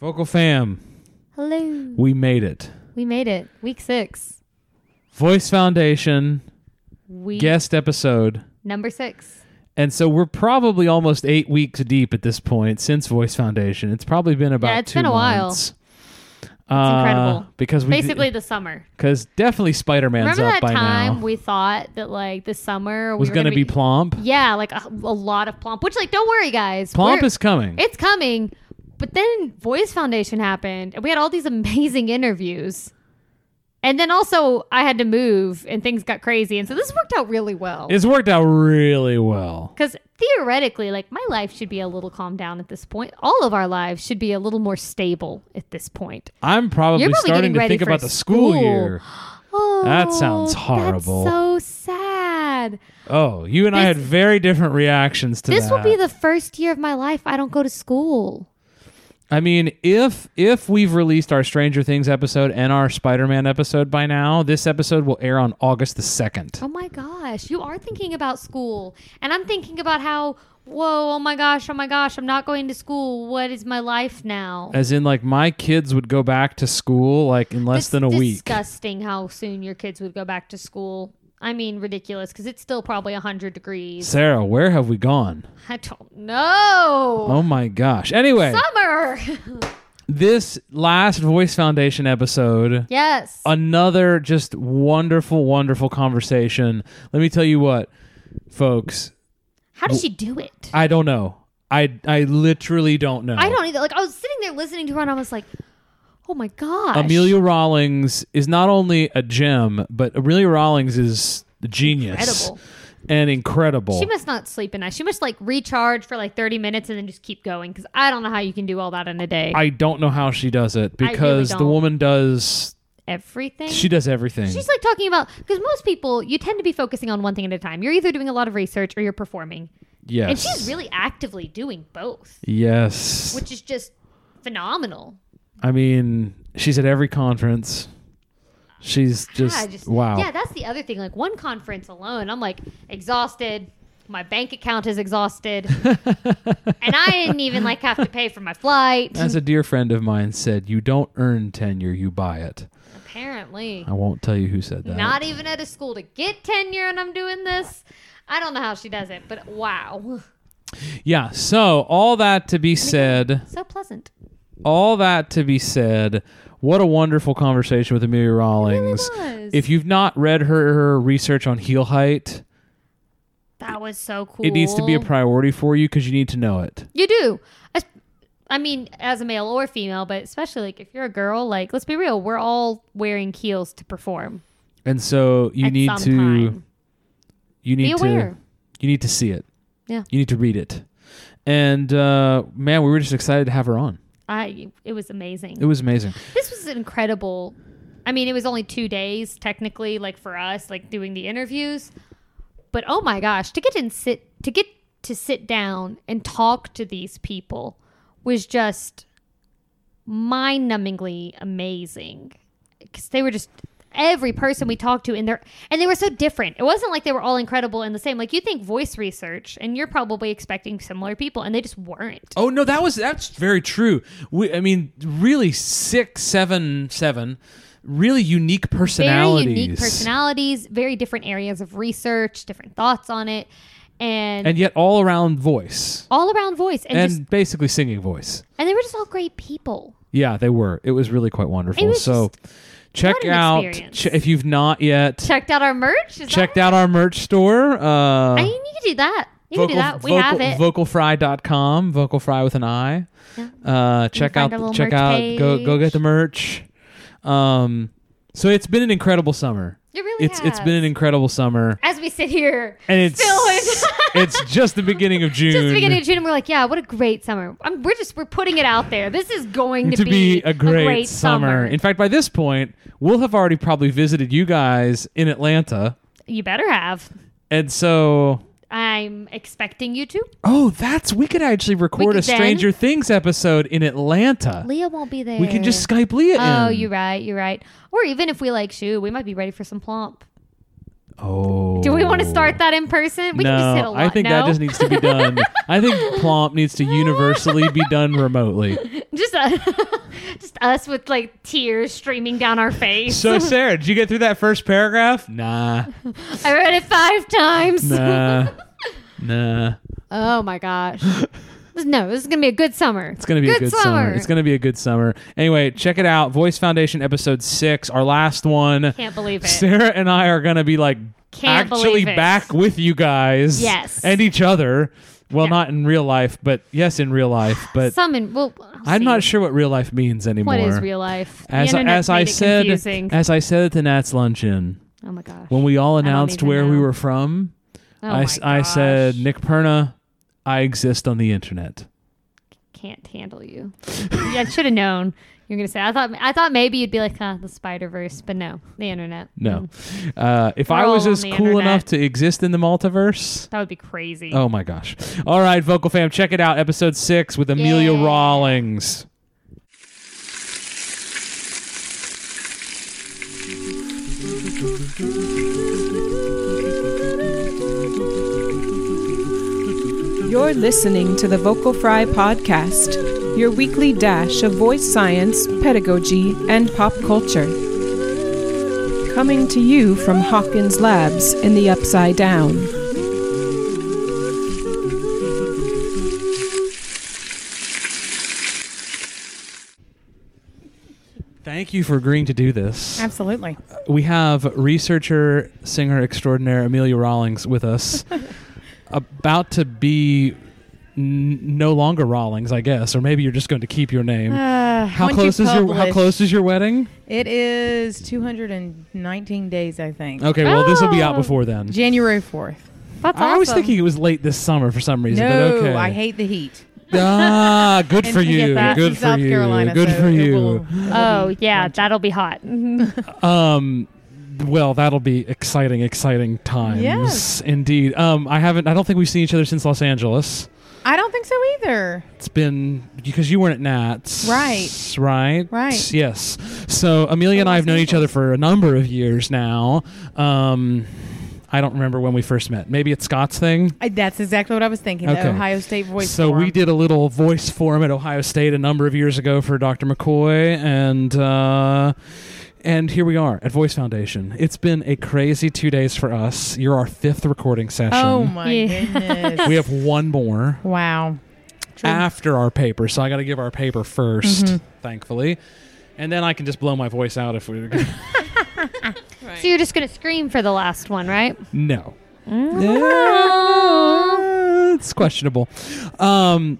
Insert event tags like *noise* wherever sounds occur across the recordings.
Vocal fam, Hello. we made it. We made it. Week six. Voice Foundation Week guest episode. number six. And so we're probably almost eight weeks deep at this point since Voice Foundation. It's probably been about yeah, it's two been a while. months. It's incredible. Uh, because we Basically the summer. because definitely Spider Man's up that by time now. we thought that like this summer we was going to gonna be plump. Yeah, like a, a lot of plump. Which like don't worry guys. Plump is coming. it's coming. But then Voice Foundation happened and we had all these amazing interviews. And then also I had to move and things got crazy. And so this worked out really well. it's worked out really well. Because theoretically, like my life should be a little calmed down at this point. All of our lives should be a little more stable at this point. I'm probably, You're probably starting to think about the school, school. year. *gasps* Oh, That sounds horrible. That's so sad. Oh, you and I had very different reactions to This that. will be the first year of my life I don't go to school. I mean, if if we've released our Stranger Things episode and our Spider-Man episode by now, this episode will air on August the 2nd. Oh my gosh, you are thinking about school. And I'm thinking about how, whoa, oh my gosh, oh my gosh, I'm not going to school. What is my life now? As in like my kids would go back to school like in less It's than a week. disgusting how soon your kids would go back to school. I mean, ridiculous because it's still probably 100 degrees. Sarah, where have we gone? I don't know. Oh my gosh. Anyway, Summer. this last Voice Foundation episode yes. another just wonderful wonderful conversation. Let me tell you what, folks, How did she do it? I don't know. I I literally don't know. I don't either. Like I was sitting there listening to her, and I was like, "Oh my gosh!" Amelia Rollings is not only a gem, but Amelia Rollings is a genius Incredible. and incredible. She must not sleep at night. She must like recharge for like thirty minutes and then just keep going. Because I don't know how you can do all that in a day. I don't know how she does it because the don't. woman does Everything. she does everything. She's like talking about because most people you tend to be focusing on one thing at a time. You're either doing a lot of research or you're performing, yes. and she's really actively doing both, Yes. which is just phenomenal. I mean, she's at every conference. She's just, Yeah, just wow. Yeah, that's the other thing. Like one conference alone, I'm like exhausted. My bank account is exhausted, *laughs* and I didn't even like have to pay for my flight. As a dear friend of mine said, you don't earn tenure, you buy it. Apparently, I won't tell you who said that. not even at a school to get tenure, and I'm doing this. I don't know how she does it, but wow, yeah, so all that to be said, so pleasant. All that to be said, what a wonderful conversation with Amelia Rollings. was. If you've not read her, her research on heel height, That was so cool. it needs to be a priority for you because you need to know it. You do. As- I mean, as a male or female, but especially like if you're a girl, like let's be real, we're all wearing heels to perform. And so you at need to time. you need Be aware. to you need to see it. Yeah. You need to read it. And uh, man, we were just excited to have her on. I it was amazing. It was amazing. this was incredible. I mean, it was only two days technically, like for us, like doing the interviews. But oh my gosh, to get and sit to get to sit down and talk to these people was just mind-numbingly amazing because they were just every person we talked to in there and they were so different it wasn't like they were all incredible and the same like you think voice research and you're probably expecting similar people and they just weren't Oh no, that was that's very true. We, I mean, really six, seven, seven, really unique personalities. very unique personalities, very different areas of research, different thoughts on it, and, and yet all around voice all around voice, and, and, just basically singing voice. and they were just all great people. Yeah, they were. It was really quite wonderful. So check out ch- if you've not yet Checked out our merch. Is checked out our merch store. Uh, I mean, you can do that. You can do that. We have it. Vocalfry.com, vocalfry with an I. Yeah. Uh, check out check out go go get the merch. Um so it's been an incredible summer. It really It's it's been an incredible summer. As we sit here, And it's still it's just the beginning of June. *laughs* just the beginning of June, and we're like, yeah, what a great summer. I'm, we're just we're putting it out there. This is going to, to be a great, summer. In fact, by this point, we'll have already probably visited you guys in Atlanta. you better have. And so I'm expecting you to. Oh, that's we could actually record could a Stranger Things episode in Atlanta. Leah won't be there. We can just Skype Leah oh, in. Oh, you're right. You're right. Or even if we like shoe, we might be ready for some plump. Oh. Do we want to start that in person? We no, can just hit a lot. I think no? that just needs to be done. *laughs* I think Plomp needs to universally be done remotely. just uh, *laughs* just us with like tears streaming down our face. So, *laughs* Sarah, did you get through that first paragraph? Nah, I read it five times. nah, nah. Oh my gosh. No, this is gonna be a good summer. It's gonna be a good summer. It's gonna be a good summer. Anyway, check it out. Voice Foundation episode six, our last one. Can't believe it. Sarah and I are gonna be like Can't actually believe it. back with you guys. Yes. And each other. Well, Yeah. not in real life, but yes, in real life. *sighs* But Some in, well, I'm not sure what real life means anymore. What is real life? The As, internet as I it said, confusing. as I said at the Nats luncheon, oh my gosh. when we all announced even where we know. were from, oh I, my s- I said. Nick Perna, I exist on the internet. can't handle you. yeah, I should have known. You're gonna say I thought I thought maybe you'd be like, huh, the Spider Verse, but no, the internet. No. Mm, Uh, if We're I was all on as the cool internet. enough to exist in the multiverse, that would be crazy. oh my gosh. All right, Vocal Fam, check it out. Episode six with Amelia Yeah. Rollings. *laughs* You're listening to the Vocal Fry Podcast, your weekly dash of voice science, pedagogy, and pop culture. Coming to you from Hawkins Labs in the Upside Down. Thank you for agreeing to do this. Absolutely. We have researcher, singer extraordinaire Amelia Rollings with us, *laughs* about to be n- no longer Rollings, I guess, or maybe you're just going to keep your name. Uh, how once you close is your How close is your wedding? It is 219 days, I think. Okay, well this will be out Oh. before then. January 4th. That's I was thinking it was late this summer for some reason, No, but okay. I hate the heat. ah, good *laughs* for you get you. that. Good In for South you. Carolina, good so for you. will- Oh yeah, that'll be hot. *laughs* Um, well, that'll be exciting, exciting times. Yes. indeed. Um, I haven't. I don't think we've seen each other since Los Angeles. I don't think so either. It's been because you weren't at Nats, Right. Right. Right. Yes. So Amelia and I have known each other for a number of years now. Um, I don't remember when we first met. Maybe it's Scott's thing. I, that's exactly what I was thinking. Okay. The Ohio State Voice so Forum. we did a little voice forum at Ohio State a number of years ago for Dr. McCoy, and uh, and here we are at Voice Foundation. It's been a crazy two days for us. You're our fifth recording session. Oh my Yeah. goodness. we have one more wow. after our paper, so I got to give our paper 1st Mhm. thankfully, and then I can just blow my voice out if we. *laughs* So you're just gonna scream for the last one, right? no. Oh. It's questionable. Um,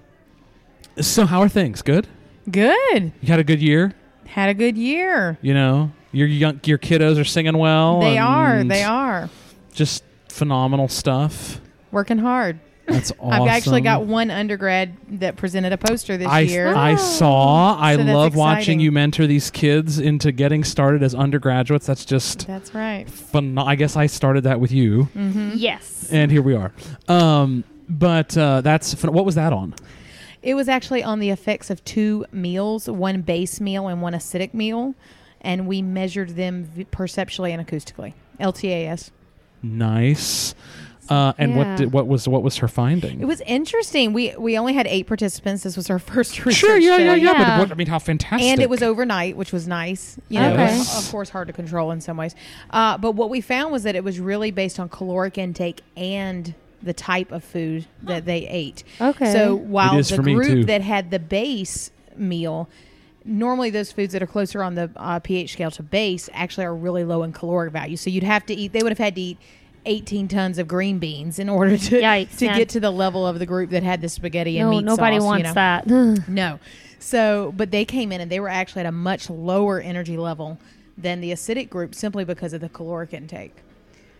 so how are things? Good. Good. You had a good year. Had a good year. You know, your young your kiddos are singing well. They are. They are. Just phenomenal stuff. Working hard. That's awesome. *laughs* I've actually got one undergrad that presented a poster this I, year. I saw. I So love watching you mentor these kids into getting started as undergraduates. That's just That's right. phen- I guess I started that with you, hmm Yes. and here we are. Um, but uh, that's phen- what was that on? It was actually on the effects of two meals, one base meal and one acidic meal, and we measured them v- perceptually and acoustically. LTAS. Nice. Uh, and what did, what was what was her finding? It was interesting. We we only had eight participants. This was our *laughs* first research sure, yeah, yeah, yeah, Yeah. But what, I mean, how fantastic! And it was overnight, which was nice. You know, Okay. it of course, hard to control in some ways. Uh, but what we found was that it was really based on caloric intake and the type of food that they ate. Okay. So while the group too. that had the base meal, normally those foods that are closer on the uh, pH scale to base actually are really low in caloric value. So you'd have to eat. They would have had to eat. 18 tons of green beans in order to Yikes, to yeah. get to the level of the group that had the spaghetti and no, meat nobody sauce, you wants know. that. *sighs* No. So, but they came in and they were actually at a much lower energy level than the acidic group simply because of the caloric intake.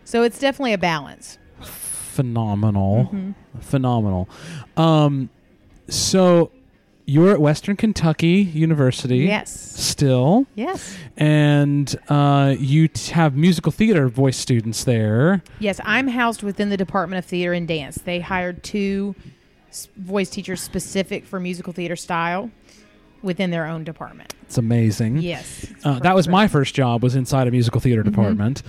So it's definitely a balance. phenomenal, Mm-hmm. phenomenal. Um, so you're at Western Kentucky University, Yes. still, Yes. and uh, you t- have musical theater voice students there. Yes, I'm housed within the Department of Theater and Dance. They hired two s- voice teachers specific for musical theater style within their own department. It's amazing. Yes. Uh, that was my first job was inside a musical theater department.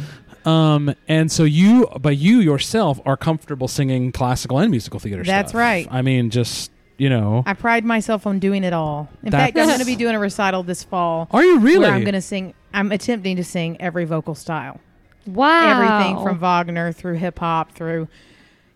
Um, and so you, but you yourself are comfortable singing classical and musical theater. That's stuff. right. I mean, just you know, I pride myself on doing it all. In That's- fact, I'm going to be doing a recital this fall. are you really? Where I'm going to sing. I'm attempting to sing every vocal style, Wow. everything from Wagner through hip hop through,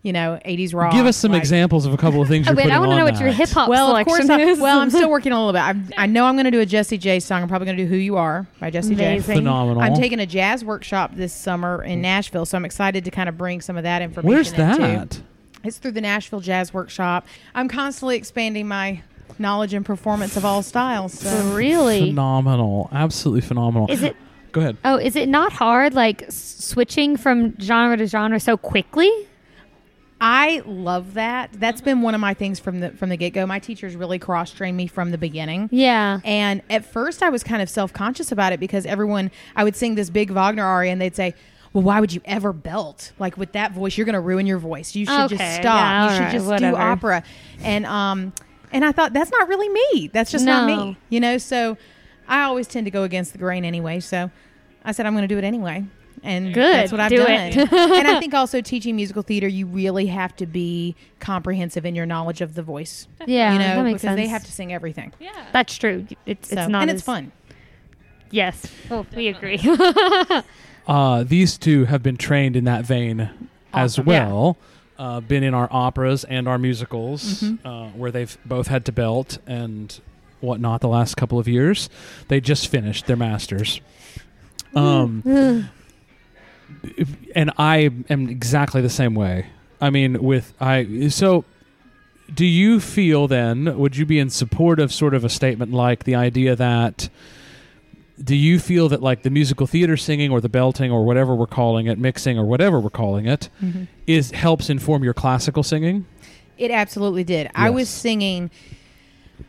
you know, 80s rock. Give us some like- examples of a couple of things Oh, *laughs* you're wait, putting I want to on know what your that. hip hop Well, of selection course. I, is. well, I'm still *laughs* working on a little bit. I, I know I'm going to do a Jessie J song. I'm probably going to do "Who You Are" by Jessie J. Amazing. Phenomenal. I'm taking a jazz workshop this summer in Nashville, so I'm excited to kind of bring some of that information. Where's in, that? Too. It's through the Nashville Jazz Workshop. I'm constantly expanding my knowledge and performance of all styles. So. really. Phenomenal. Absolutely phenomenal. Is it? Go ahead. Oh, is it not hard, like switching from genre to genre so quickly? I love that. That's been one of my things from the from the get go. My teachers really cross trained me from the beginning. Yeah. And at first, I was kind of self conscious about it because everyone, I would sing this big Wagner aria and they'd say, well, why would you ever belt? Like with that voice, you're going to ruin your voice. You should just stop. yeah, you should right, just whatever. do opera. And um, and I thought that's not really me. That's just not me. You know. So I always tend to go against the grain anyway. So I said I'm going to do it anyway. And Good. that's what I've Do done. it. *laughs* and I think also teaching musical theater, you really have to be comprehensive in your knowledge of the voice. Yeah, you know, that makes because they have to sing everything. Yeah, that's true. It's So, it's not and as, it's fun. Yes. Oh, we agree. *laughs* Uh, these two have been trained in that vein as Awesome. Yeah. well. Uh, been in our operas and our musicals, Mm-hmm. uh, where they've both had to belt and whatnot the last couple of years. They just finished their masters. Um, *sighs* and I am exactly the same way. I mean, with I so. Do you feel then? Would you be in support of sort of a statement like the idea that? Do you feel that like the musical theater singing or the belting or whatever we're calling it, mixing or whatever we're calling it, mm-hmm. is helps inform your classical singing? It absolutely did. I was singing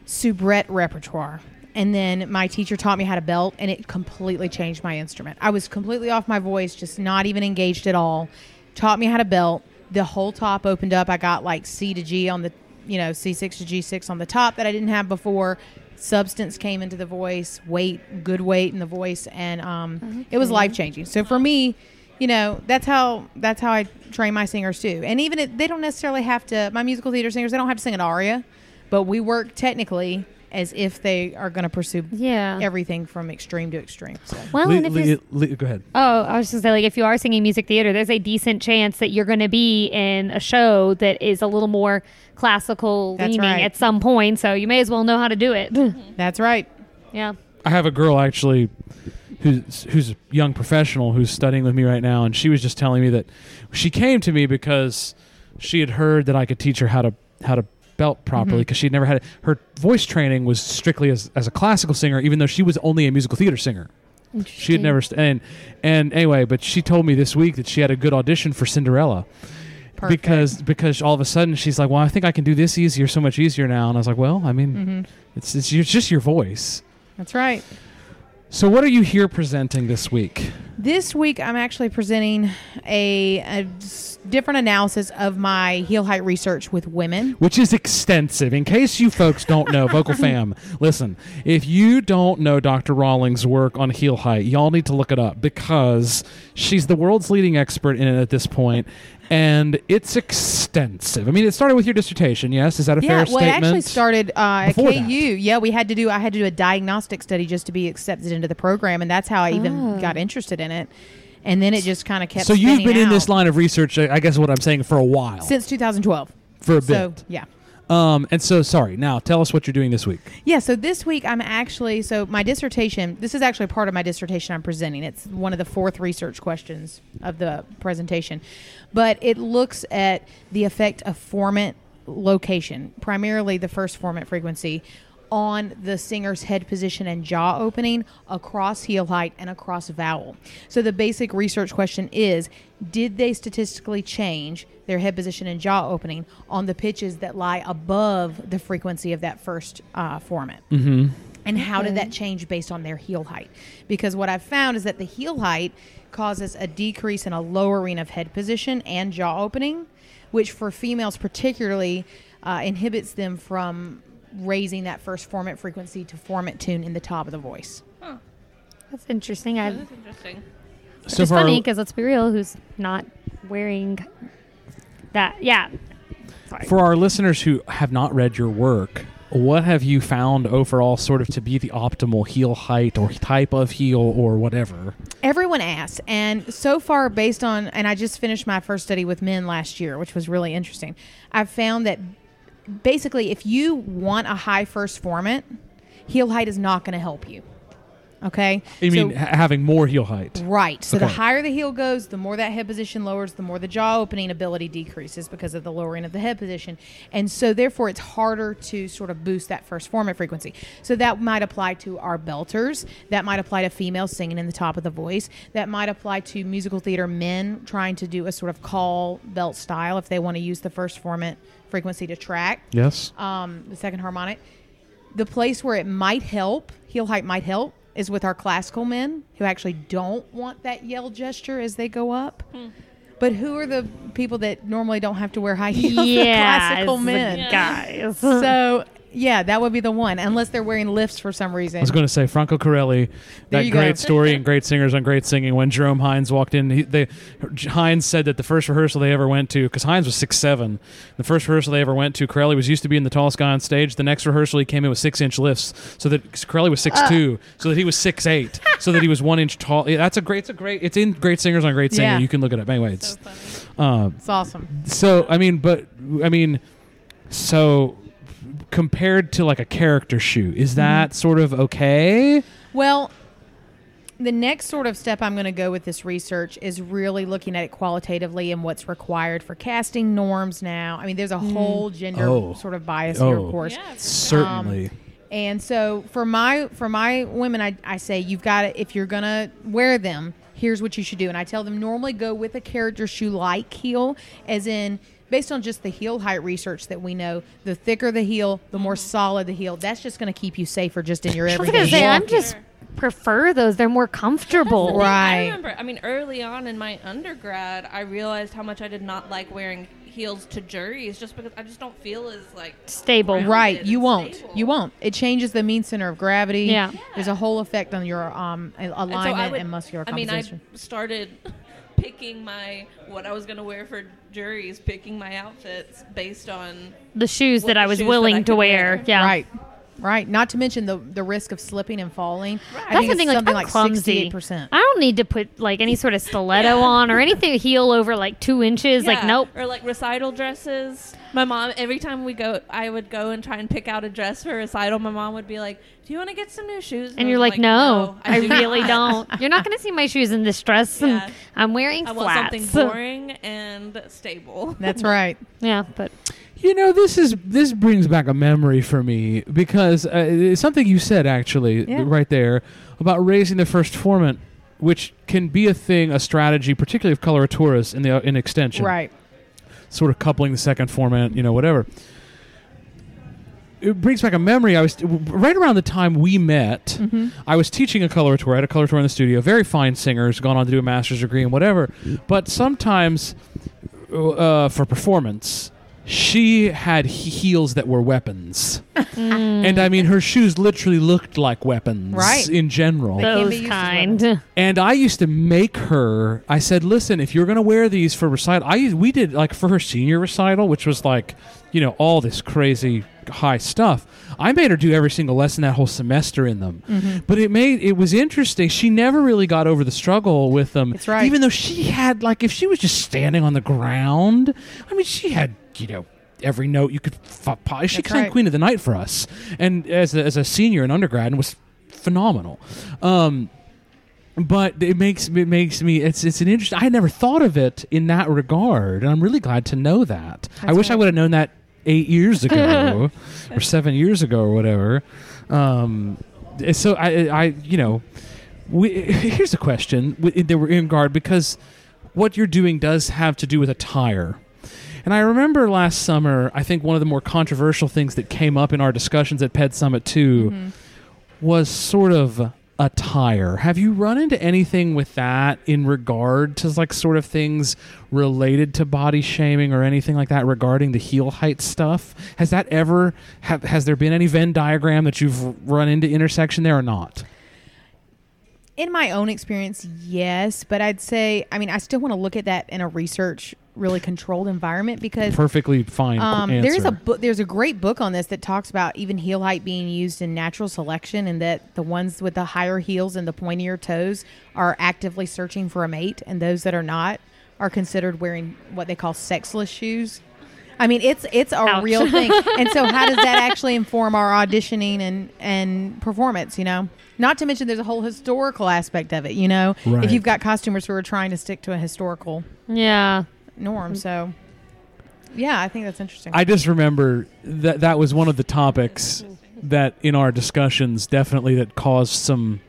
soubrette repertoire. And then my teacher taught me how to belt, and it completely changed my instrument. I was completely off my voice, just not even engaged at all. Taught me how to belt. The whole top opened up. I got like C to G on the, you know, C6 to G6 on the top that I didn't have before. Substance came into the voice, weight, good weight in the voice, and um, it was life changing. So for me, you know, that's how that's how I train my singers too. And even if they don't necessarily have to, my musical theater singers, they don't have to sing an aria, but we work technically as if they are going to pursue yeah. everything from extreme to extreme. So. well, Le- and if le- le- go ahead. Oh, I was just gonna say, like, if you are singing music theater, there's a decent chance that you're going to be in a show that is a little more classical That's leaning right. at some point. So you may as well know how to do it. *laughs* That's right. yeah. I have a girl actually who's who's a young professional who's studying with me right now, and she was just telling me that she came to me because she had heard that I could teach her how to how to belt properly because she'd never had it. Her voice training was strictly as, as a classical singer, even though she was only a musical theater singer. She had never st- and and anyway, but she told me this week that she had a good audition for Cinderella Perfect. because because all of a sudden she's like, well, I think I can do this easier, so much easier now, and I was like, well, I mean, Mm-hmm. it's it's, it's just your voice. That's right. So, what are you here presenting this week? This week, I'm actually presenting a different analysis of my heel height research with women. Which is extensive. In case you folks don't know, Vocal *laughs* Fam, listen, if you don't know Dr. Rollings' work on heel height, y'all need to look it up because she's the world's leading expert in it at this point, and it's extensive. I mean, it started with your dissertation, yes? Is that a Yeah, fair well, statement? it actually started uh, at KU. that. Yeah, we had to do. I had to do a diagnostic study just to be accepted into the program, and that's how I even got interested in it. And then it just kind of kept. so, you've spinning been in this line of research, I guess, what I'm saying, for a while. since 2012. for a bit. So yeah. um, and so, sorry. Now, tell us what you're doing this week. Yeah, so this week I'm actually so my dissertation. This is actually part of my dissertation I'm presenting. It's one of the fourth research questions of the presentation, but it looks at the effect of formant location, primarily the first formant frequency, on the singer's head position and jaw opening across heel height and across vowel. So the basic research question is did they statistically change their head position and jaw opening on the pitches that lie above the frequency of that first uh, formant? Mm-hmm. And how did that change based on their heel height? Because what I've found is that the heel height causes a decrease in a lowering of head position and jaw opening, which for females particularly uh, inhibits them from raising that first formant frequency to formant tune in the top of the voice. That's interesting. I That's interesting. So it's funny because let's be real, who's not wearing that? Yeah. Sorry. For our listeners who have not read your work, what have you found overall sort of to be the optimal heel height or type of heel or whatever? Everyone asks, and so far, based on, and I just finished my first study with men last year, which was really interesting. I've found that basically, if you want a high first formant, heel height is not going to help you. Okay, mean, So- ha- having more heel height. Right. So the higher the heel goes, the more that head position lowers, the more the jaw opening ability decreases because of the lowering of the head position. And so therefore it's harder to sort of boost that first formant frequency. So that might apply to our belters, that might apply to females singing in the top of the voice, that might apply to musical theater men trying to do a sort of call belt style if they want to use the first formant frequency to track Yes. um, the second harmonic. The place where it might help, heel height might help, is with our classical men who actually don't want that yell gesture as they go up. Hmm. But who are the people that normally don't have to wear high heels? *laughs* Yeah, classical men. guys. So yeah, that would be the one, unless they're wearing lifts for some reason. I was going to say Franco Corelli, There that you great story and *laughs* great singers on great singing. When Jerome Hines walked in, he, they Hines said that the first rehearsal they ever went to, because Hines was six seven, the first rehearsal they ever went to, Corelli was used to being the tallest guy on stage. The next rehearsal he came in with six inch lifts, so that Corelli was six two, so that he was six eight, so that he was one inch tall. Yeah, that's a great, it's a great, it's in Great Singers on Great Singing. Yeah. You can look it up. Anyway, it's So funny. uh, it's awesome. so I mean, but I mean, so compared to like a character shoe, is that mm-hmm. sort of okay? Well, the next sort of step I'm going to go with this research is really looking at it qualitatively and what's required for casting norms now. I mean, there's a mm. whole gender Oh. sort of bias here, Oh. of course. Yeah, for um, Certainly. And so for my for my women, I, I say you've got to if you're gonna wear them, here's what you should do. And I tell them normally go with a character shoe like heel, as in based on just the heel height research that we know, the thicker the heel, the more solid the heel. That's just going to keep you safer just in your I was everyday. gonna say I'm just prefer those. They're more comfortable. The. Right. I remember. I mean, early on in my undergrad, I realized how much I did not like wearing heels to juries, just because I just don't feel as like Stable. Right, you won't. stable. You won't. It changes the mean center of gravity. Yeah. There's a whole effect on your um And so I alignment and, would- muscular I mean, I started picking my what I was going to wear for juries, picking my outfits based on The shoes What that I was willing I to wear. wear. Yeah. Right. Right. Not to mention the the risk of slipping and falling. I That's think the thing. Like something I'm like clumsy. 68%. I don't need to put like any sort of stiletto on or anything heel over like two inches. Like nope. Or like recital dresses. My mom, every time we go, I would go and try and pick out a dress for recital. My mom would be like, "Do you want to get some new shoes?" And I you're was like, no, I, do really not." don't. *laughs* You're not going to see my shoes in this dress. and Yeah. I'm wearing I want flats. something boring and stable. That's right. *laughs* yeah, but You know, this is this brings back a memory for me because uh, it's something you said actually Yeah. right there about raising the first formant, which can be a thing, a strategy, particularly of coloraturas in the in extension, Right. Sort of coupling the second formant, you know, whatever. It brings back a memory. I was right around the time we met. Mm-hmm. I was teaching a coloratura. I had a coloratura in the studio. Very fine singers, gone on to do a master's degree and whatever. But sometimes, uh, for performance, she had heels that were weapons, and I mean, her shoes literally looked like weapons, Right. In general, They can those kind. and I used to make her. I said, "Listen, if you're going to wear these for recital, I used- we did like for her senior recital, which was like, you know, all this crazy high stuff. I made her do every single lesson that whole semester in them. Mm-hmm. But it made it was interesting. She never really got over the struggle with them. That's right. Even though she had like, if she was just standing on the ground, I mean, she had you know. Every note you could, f- she That's sang right. Queen of the Night for us, and as a, as a senior in undergrad, and was phenomenal. Um, but it makes it makes me it's it's an interesting. I had never thought of it in that regard, and I'm really glad to know that. I That's wish I would have known that eight years ago *laughs* or seven years ago or whatever. Um, so I I you know, we, *laughs* here's a question w- that we're in guard because what you're doing does have to do with attire. And I remember last summer, I think one of the more controversial things that came up in our discussions at Ped Summit 2 Mm-hmm. was sort of attire. Have you run into anything with that in regard to like sort of things related to body shaming or anything like that regarding the heel height stuff? Has that ever have has there been any Venn diagram that you've run into intersection there or not? In my own experience, yes, but I'd say, I mean, I still want to look at that in a research, really controlled environment because Perfectly fine um, there's a book. There's a great book on this that talks about even heel height being used in natural selection, and that the ones with the higher heels and the pointier toes are actively searching for a mate, and those that are not are considered wearing what they call sexless shoes. I mean, it's it's a Ouch. real thing. *laughs* and so, how does that actually inform our auditioning and and performance? You know, not to mention there's a whole historical aspect of it. You know, Right. if you've got costumers who are trying to stick to a historical Yeah. norm, so yeah, I think that's interesting. I just remember that that was one of the topics that in our discussions definitely that caused some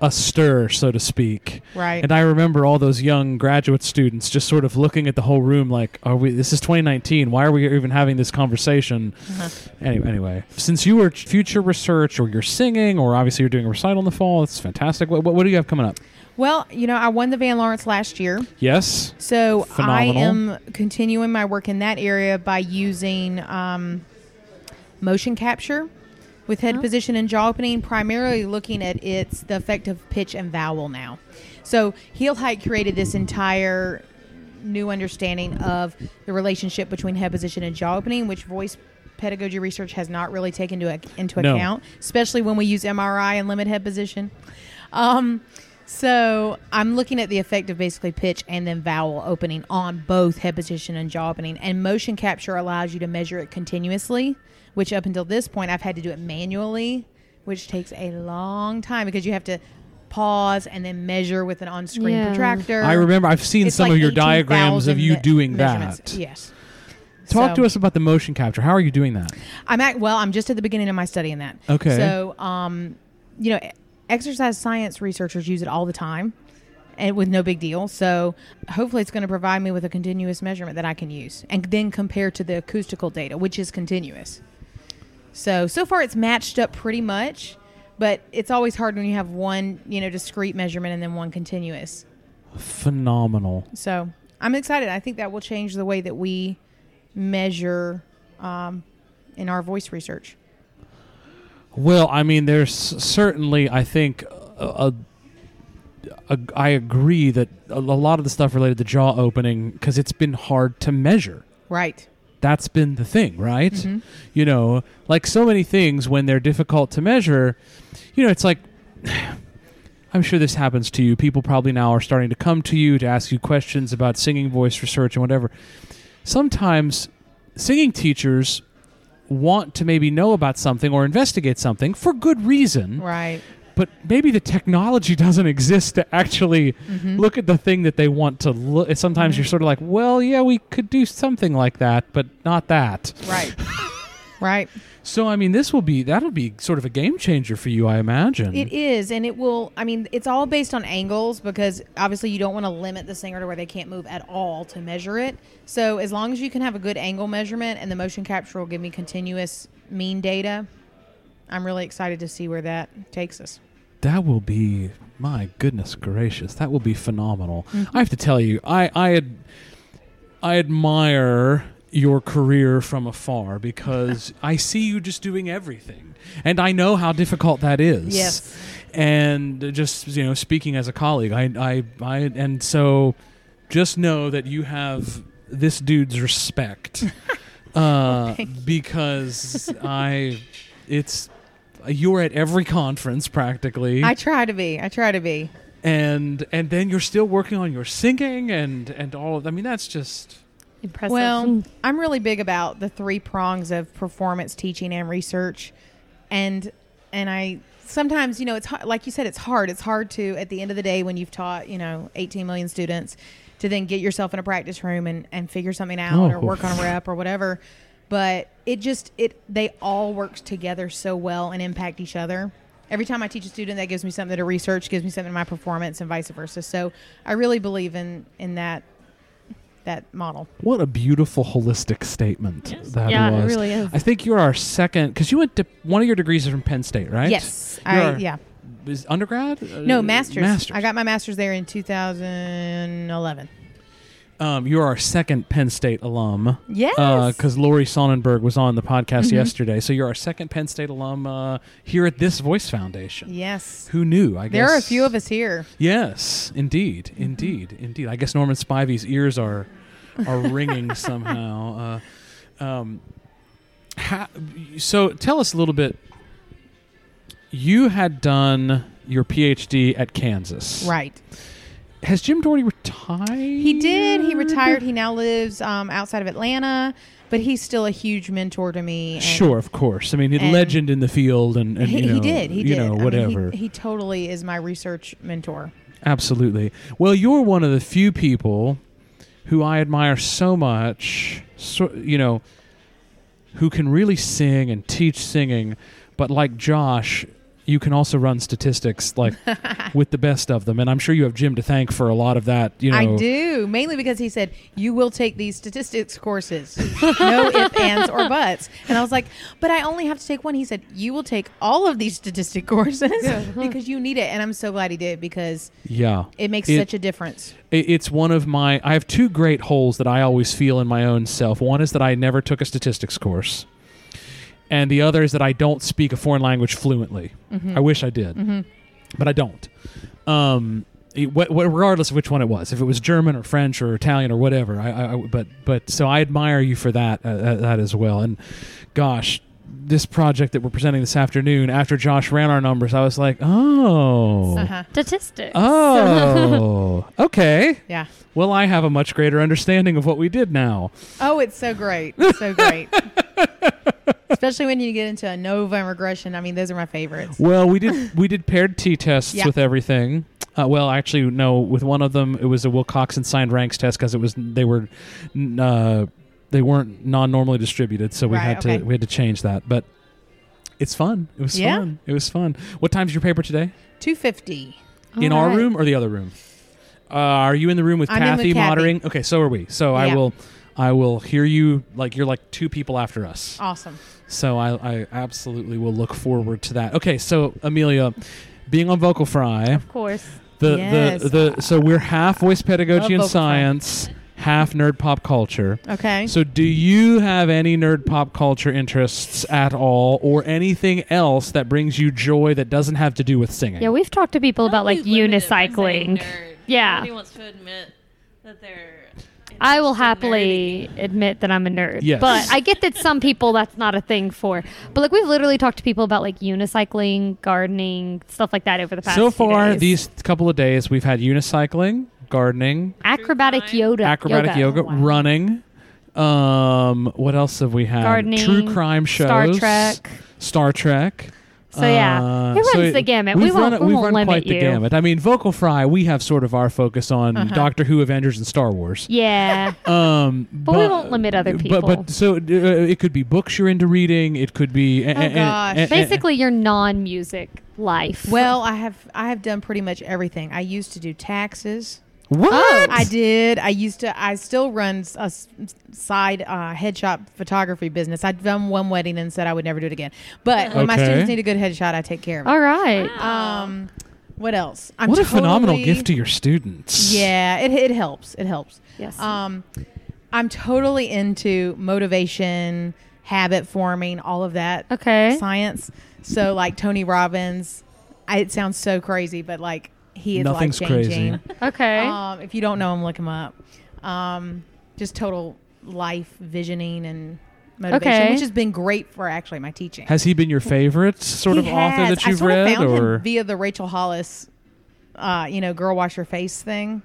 a stir, so to speak. right. And I remember all those young graduate students just sort of looking at the whole room like, "Are we? This is 2019. Why are we even having this conversation?" Uh-huh. Anyway, anyway, since you were future research, or you're singing, or obviously you're doing a recital in the fall, it's fantastic. What, what, what do you have coming up? Well, you know, I won the Van Lawrence last year. Yes, So Phenomenal. I am continuing my work in that area by using um, motion capture with head position and jaw opening, primarily looking at its the effect of pitch and vowel now. So Heel Height created this entire new understanding of the relationship between head position and jaw opening, which voice pedagogy research has not really taken into, into No. account, especially when we use MRI and limit head position. Um, so I'm looking at the effect of basically pitch and then vowel opening on both head position and jaw opening. And motion capture allows you to measure it continuously, which up until this point I've had to do it manually, which takes a long time because you have to pause and then measure with an on-screen Yeah. protractor. I remember. I've seen It's some like of your diagrams of you doing that. Yes. Talk So- to us about the motion capture. How are you doing that? I'm at well. I'm just at the beginning of my study in that. Okay. So, um, you know, exercise science researchers use it all the time, and with no big deal. So, hopefully, it's going to provide me with a continuous measurement that I can use, and then compare to the acoustical data, which is continuous. So, so far, it's matched up pretty much, but it's always hard when you have one, you know, discrete measurement and then one continuous. Phenomenal. So, I'm excited. I think that will change the way that we measure um, in our voice research. Well, I mean, there's certainly, I think, a, a, I agree that a, a lot of the stuff related to jaw opening because it's been hard to measure. Right. That's been the thing, right? Mhm. You know, like so many things when they're difficult to measure, you know, it's like. *sighs* I'm sure this happens to you. People probably now are starting to come to you to ask you questions about singing voice research and whatever. Sometimes singing teachers want to maybe know about something or investigate something for good reason, Right. But maybe the technology doesn't exist to actually Mm-hmm. look at the thing that they want to look. Sometimes you're sort of like, well, yeah, we could do something like that, but not that. Right. *laughs* right. So, I mean, this will be that'll be sort of a game changer for you, I imagine. It is, and it will. I mean, it's all based on angles because obviously you don't want to limit the singer to where they can't move at all to measure it. So as long as you can have a good angle measurement and the motion capture will give me continuous mean data, I'm really excited to see where that takes us. That will be my goodness gracious. That will be phenomenal. Mm-hmm. I have to tell you, I I ad, I admire your career from afar because *laughs* I see you just doing everything, and I know how difficult that is. Yes. And just you know, speaking as a colleague, I I, I and so just know that you have this dude's respect *laughs* uh, because I it's you're at every conference practically I try to be. I try to be. and and then you're still working on your singing and and all of I mean that's just Impressive. Well, hmm. I'm really big about the three prongs of performance, teaching, and research, and and I sometimes you know it's hard, like you said it's hard. It's hard to at the end of the day when you've taught you know 18 million students to then get yourself in a practice room and and figure something out oh. or Oh. work on a rep or whatever. But it just it they all work together so well and impact each other. Every time I teach a student, that gives me something to research, gives me something to my performance, and vice versa. So I really believe in in that that model. what a beautiful holistic statement that yeah, was. it really is. I think you're our second because you went to one of your degrees is from Penn State, right? Yes, You're I our- yeah. Is undergrad? Uh, No, masters. Masters. I got my masters there in 2011. Um, you're our second Penn State alum. Yes. Because Lori Sonnenberg was on the podcast Mhm. yesterday. So you're our second Penn State alum uh, here at this Voice Foundation. yes. Who knew? I guess There are a few of us here. Yes, indeed, indeed, indeed. I guess Norman Spivey's ears are are ringing *laughs* somehow. Uh, um, ha- so tell us a little bit. You had done your PhD at Kansas, Right. Has Jim Daugherty retired? He did. He retired. He now lives um, outside of Atlanta, but he's still a huge mentor to me. and Sure, of course. I mean, a legend in the field, and, and he, you know, he did. He you did. know, I mean, he- whatever. he, totally is my research mentor. Absolutely. Well, you're one of the few people who I admire so much, so, you know, who can really sing and teach singing, but like Josh, you can also run statistics like *laughs* with the best of them. And I'm sure you have Jim to thank for a lot of that, you know. I do mainly because he said you will take these statistics courses, no ifs, ands, or buts. And I was like, but I only have to take one. He said you will take all of these statistic courses *laughs* because you need it. And I'm so glad he did because Yeah. it makes It- such a difference. I- It's one of my. I have two great holes that I always feel in my own self. One is that I never took a statistics course, and the other is that I don't speak a foreign language fluently. I wish I did, but I don't. Um, it- wh- regardless of which one it was, if it was German or French or Italian or whatever, I, I, but but so I admire you for that uh, uh, that as well. And gosh, this project that we're presenting this afternoon, after Josh ran our numbers, I was like, oh. Uh-huh. Statistics. Oh, *laughs* okay. Yeah. Well, I have a much greater understanding of what we did now. Oh, it's so great. So great. *laughs* Especially when you get into ANOVA and regression. I mean, those are my favorites. Well, we did we did paired t tests Yeah. with everything. Uh, well, actually, no. With one of them, it was a Wilcoxon signed ranks test because it was they were uh, they weren't non normally distributed, so we Right, had to we had to change that. But it's fun. It was Yeah. fun. It was fun. What time's your paper today? 250. in All our room or the other room? Uh, are you in the room with I'm in with Kathy Kathy. Okay, so are we. So I will, I will hear you like you're like two people after us. Awesome. So I, I absolutely will look forward to that. Okay, so Amelia, being on Vocal Fry, Of course. the Yes. the the so we're half voice pedagogy and Vocal Fry. science, half nerd pop culture. Okay. So do you have any nerd pop culture interests at all, or anything else that brings you joy that doesn't have to do with singing? Yeah, we've talked to people about like Nobody's limited by saying unicycling. nerd. Yeah. Nobody wants to admit that they're. I will interested happily nerdy. admit that I'm a nerd. Yes. But I get that some people that's not a thing for. But like we've literally talked to people about like unicycling, gardening, stuff like that over the past so few far days. these couple of days we've had unicycling, gardening, acrobatic yoga, acrobatic yoga, Oh, wow. running. Um, what else have we had? Gardening, true crime shows, Star Trek. Star Trek. So yeah, Uh, it runs so the gamut. We We've won't- run, we we've won't run limit quite the gamut. I mean, Vocal Fry, we have sort of our focus on Uh-huh. Doctor Who, Avengers, and Star Wars. Yeah. Um, But we won't limit other But, people. but so uh, it could be books you're into reading. It could be Oh, a- a- gosh. a- a- Basically your non-music life. Well, I have I have done pretty much everything. I used to do taxes. What? Oh. I did. I used to. I still run a side uh, headshot photography business. I'd done one wedding and said I would never do it again. But when my students need a good headshot, I take care of it. All right. Wow. Um, what else? I'm what a phenomenal gift to your students. Yeah, it it helps. It helps. Yes. Um, I'm totally into motivation, habit forming, all of that okay. science. So like Tony Robbins, I, it sounds so crazy, but like he is Nothing's life changing. *laughs* Okay. Um, if you don't know him, look him up. Um, just total life visioning and motivation, Okay. which has been great for actually my teaching. Has he been your favorite sort He of author that I you've sort of read, found him or via the Rachel Hollis, uh, you know, "Girl Wash Your Face" thing.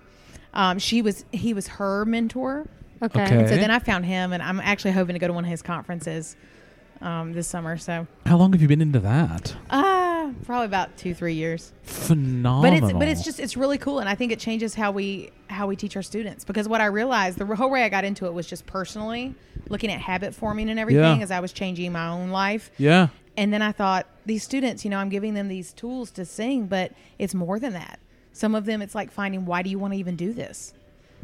Um, she was he was her mentor. okay. Okay. So then I found him, and I'm actually hoping to go to one of his conferences um, this summer. So, how long have you been into that? uh, probably about two, three years. Phenomenal. But it's but it's just it's really cool, and I think it changes how we how we teach our students. Because what I realized, the whole way I got into it was just personally looking at habit forming and everything Yeah. as I was changing my own life. yeah. And then I thought, these students, you know, I'm giving them these tools to sing, but it's more than that. Some of them, it's like finding why do you want to even do this?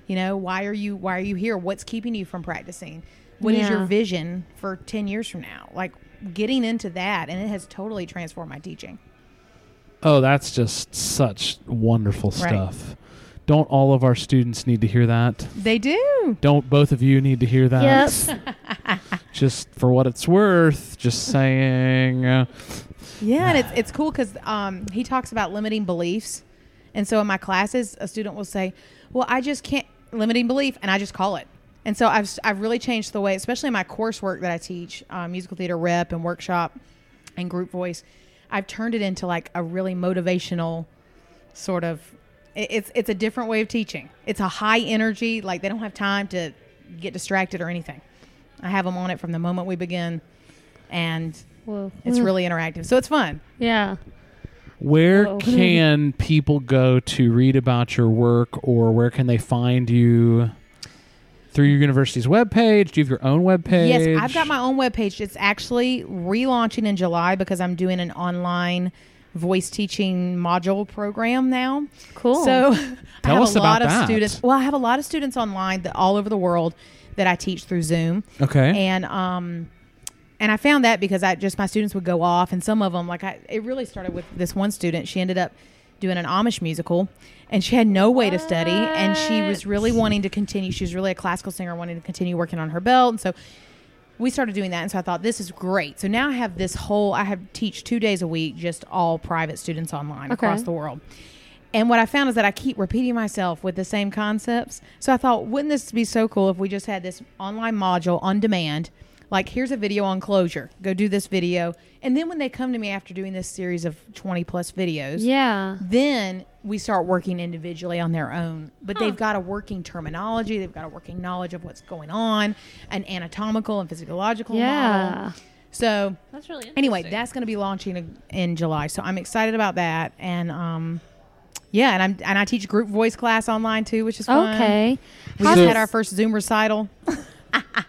You know, why are you why are you here? What's keeping you from practicing? What is your vision for ten years from now? Like getting into that, and it has totally transformed my teaching. Oh, that's just such wonderful Right. stuff. Don't all of our students need to hear that? They do. Don't both of you need to hear that? Yes. *laughs* *laughs* Just for what it's worth, just saying. Uh, Yeah, and it's it's cool because um, he talks about limiting beliefs, and so in my classes, a student will say, "Well, I just can't limiting belief," and I just call it. And so I've s- I've really changed the way, especially in my coursework that I teach, uh, musical theater rep and workshop, and group voice. I've turned it into like a really motivational sort of. It's it's a different way of teaching. It's a high energy, like they don't have time to get distracted or anything. I have them on it from the moment we begin, and Whoa. it's really interactive. So it's fun. Yeah. Where Whoa. can *laughs* people go to read about your work, or where can they find you? Through your university's webpage? Do you have your own webpage? Yes, I've got my own webpage. It's actually relaunching in July because I'm doing an online voice teaching module program now. Cool. So *laughs* I Tell have us a lot about of that. students. Well, I have a lot of students online that all over the world that I teach through Zoom. Okay. And um and I found that because I just my students would go off and some of them like I it really started with this one student. She ended up doing an Amish musical and she had no way to study and she was really wanting to continue. She was really a classical singer wanting to continue working on her belt and so we started doing that and so I thought this is great. So now I have this whole I have teach 2 days a week just all private students online Okay. across the world. And what I found is that I keep repeating myself with the same concepts. So I thought, wouldn't this be so cool if we just had this online module on demand? Like, here's a video on closure. Go do this video. And then when they come to me after doing this series of 20 plus videos, yeah. then we start working individually on their own. But they've got a working terminology, they've got a working knowledge of what's going on, an anatomical and physiological model. Yeah. So That's really anyway, that's going to be launching in- July, so I'm excited about that. And um, yeah, and I'm and I teach group voice class online too, which is fun. Okay. we How just had our first Zoom recital. *laughs*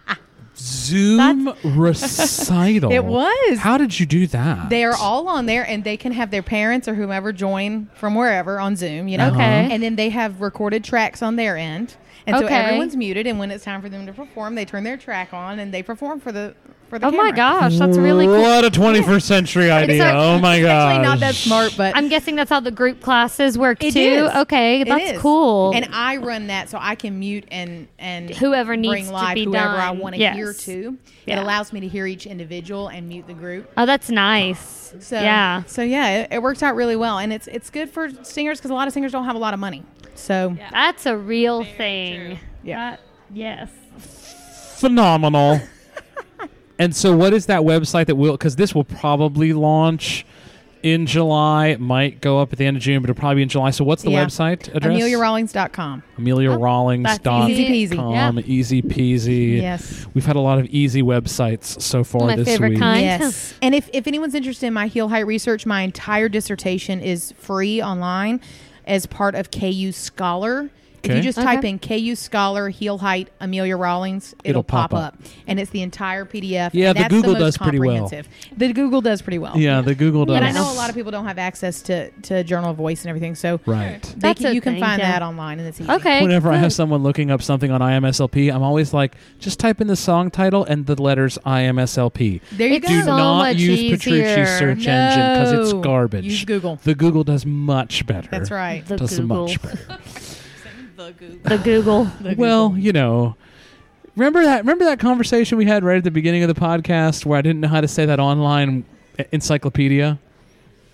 Zoom *laughs* recital. It was. How did you do that? They are all on there, and they can have their parents or whomever join from wherever on Zoom. You know, Okay. and then they have recorded tracks on their end, and so everyone's muted. And when it's time for them to perform, they turn their track on and they perform for the for the. Oh my gosh, that's really cool. What a 21st century idea. a- oh my gosh, Actually, not that smart, but I'm guessing that's how the group classes work It too. is. Okay, It that's is. cool. And I run that so I can mute and and Whoever needs bring to be whoever I want to Yes. hear to. It allows me to hear each individual and mute the group. oh, that's nice. So yeah. so yeah, it, it works out really well, and it's it's good for singers because a lot of singers don't have a lot of money. So Yeah. That's a real Very thing. true. yeah, That- yes. phenomenal. *laughs* and so, what is that website that will? Because this will probably launch in July. It might go up at the end of June, but it'll probably be in July. So, what's the Yeah. website address? AmeliaRollings.com. Amelia Oh, Rollings that's easy peasy. com. Easy peasy. Yes. We've had a lot of easy websites so far My this favorite week. kind. Yes. and if, if anyone's interested in my heel height research, my entire dissertation is free online as part of KU Scholar. If Okay. you just Okay. type in KU Scholar heel height Amelia Rollings, it'll, It'll pop pop, up. up. and it's the entire PDF. Yeah, and the that's Google the most does pretty well. comprehensive. The Google does pretty well. Yeah, the Google does. But I know a lot of people don't have access to, to Journal of Voice and everything, so Right. they That's can, a you can thing, find yeah. that online, and it's easy. Okay. Whenever I have good. someone looking up something on IMSLP, I'm always like, just type in the song title and the letters IMSLP. There you It's Do go. so not much use Petrucci's easier. search engine because it's No. garbage. Use Google. The Google does much better. That's right. The does Google. much better. *laughs* the Google. The Google. The *laughs* well, Google. you know, remember that remember that conversation we had right at the beginning of the podcast where I didn't know how to say that online encyclopedia?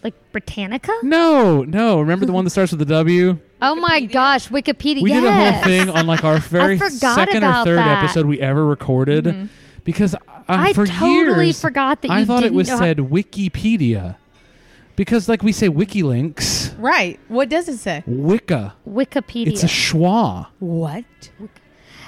like Britannica? No, no. Remember the one that starts with the W? Oh my gosh, Wikipedia. We yes. did a whole thing on like our *laughs* very second or third that. episode we ever recorded Mhm. because uh, I for totally years forgot that I thought it didn't was know how- said Wikipedia because like we say WikiLeaks, Right. What does it say? Wicca. Wikipedia. It's a schwa. What?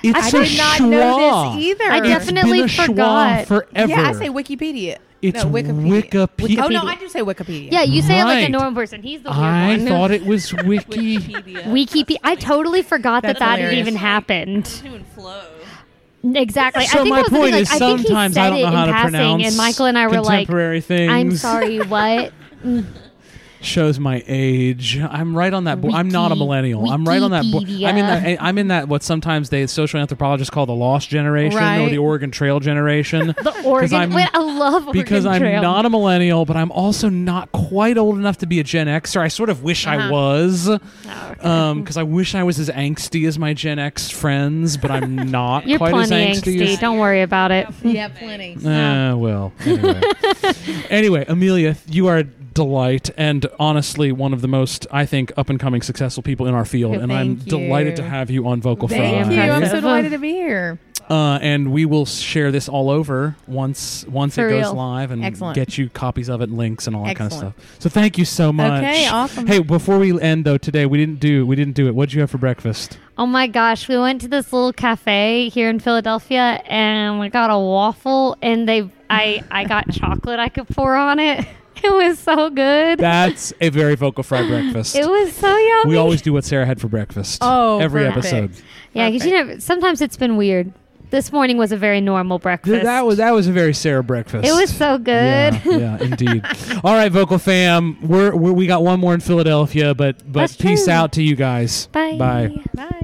It's I a did not schwa. know this either. I It's definitely been a schwa forgot. forever. Yeah, I say Wikipedia. It's no, Wikipedia. Wikipedia. Oh no, I do say Wikipedia. yeah, you say it like Right. a normal person. He's the weird I one. thought it was *laughs* Wiki. Wikipedia. Wikipedia. I totally forgot That's that that had hilarious. even happened. Doing flow. Exactly. so I think my that was the point thing, is like, I think he sometimes said I don't it know how in to passing, pronounce and Michael and I were like, contemporary things. "I'm sorry, what?" *laughs* shows my age. I'm right on that. Bo- I'm not a Wiki- millennial. I'm right on that. Bo- I'm in that. I'm in that. What sometimes they social anthropologists call the lost generation or the Oregon Trail generation. *laughs* The Oregon. I'm- Wait, I love Oregon because I'm Trail. not a millennial, but I'm also not quite old enough to be a Gen Xer. I sort of wish I Uh-huh. was, Oh, okay. um, because I wish I was as angsty as my Gen X friends, but I'm *laughs* not You're quite as angsty. angsty. as- Don't worry about it. Yeah, plenty. *laughs* Uh, well, anyway. anyway, Amelia, you are a delight and honestly one of the most, I think, up and coming successful people in our field. and I'm Thank delighted to have you on Vocal Thank Fry. you. I'm so delighted to be here. Uh, and we will share this all over once once For it goes real. live and Excellent. get you copies of it and links and all that kind of stuff. So thank you so much. Okay, awesome. Hey, before we end though today, we didn't do we didn't do it. What did you have for breakfast? Oh my gosh, we went to this little cafe here in Philadelphia and we got a waffle and they I I got chocolate I could pour on it. *laughs* *laughs* It was so good. That's a very vocal fry breakfast. It was so yummy. we always do what Sarah had for breakfast. Oh, every perfect. episode. Yeah, because you never sometimes it's been weird. This morning was a very normal breakfast. Th- That was that was a very Sarah breakfast. it was so good. Yeah, yeah, *laughs* indeed. All right, vocal fam, we're, we're we got one more in Philadelphia, but but That's peace true. out to you guys. Bye. Bye. Bye.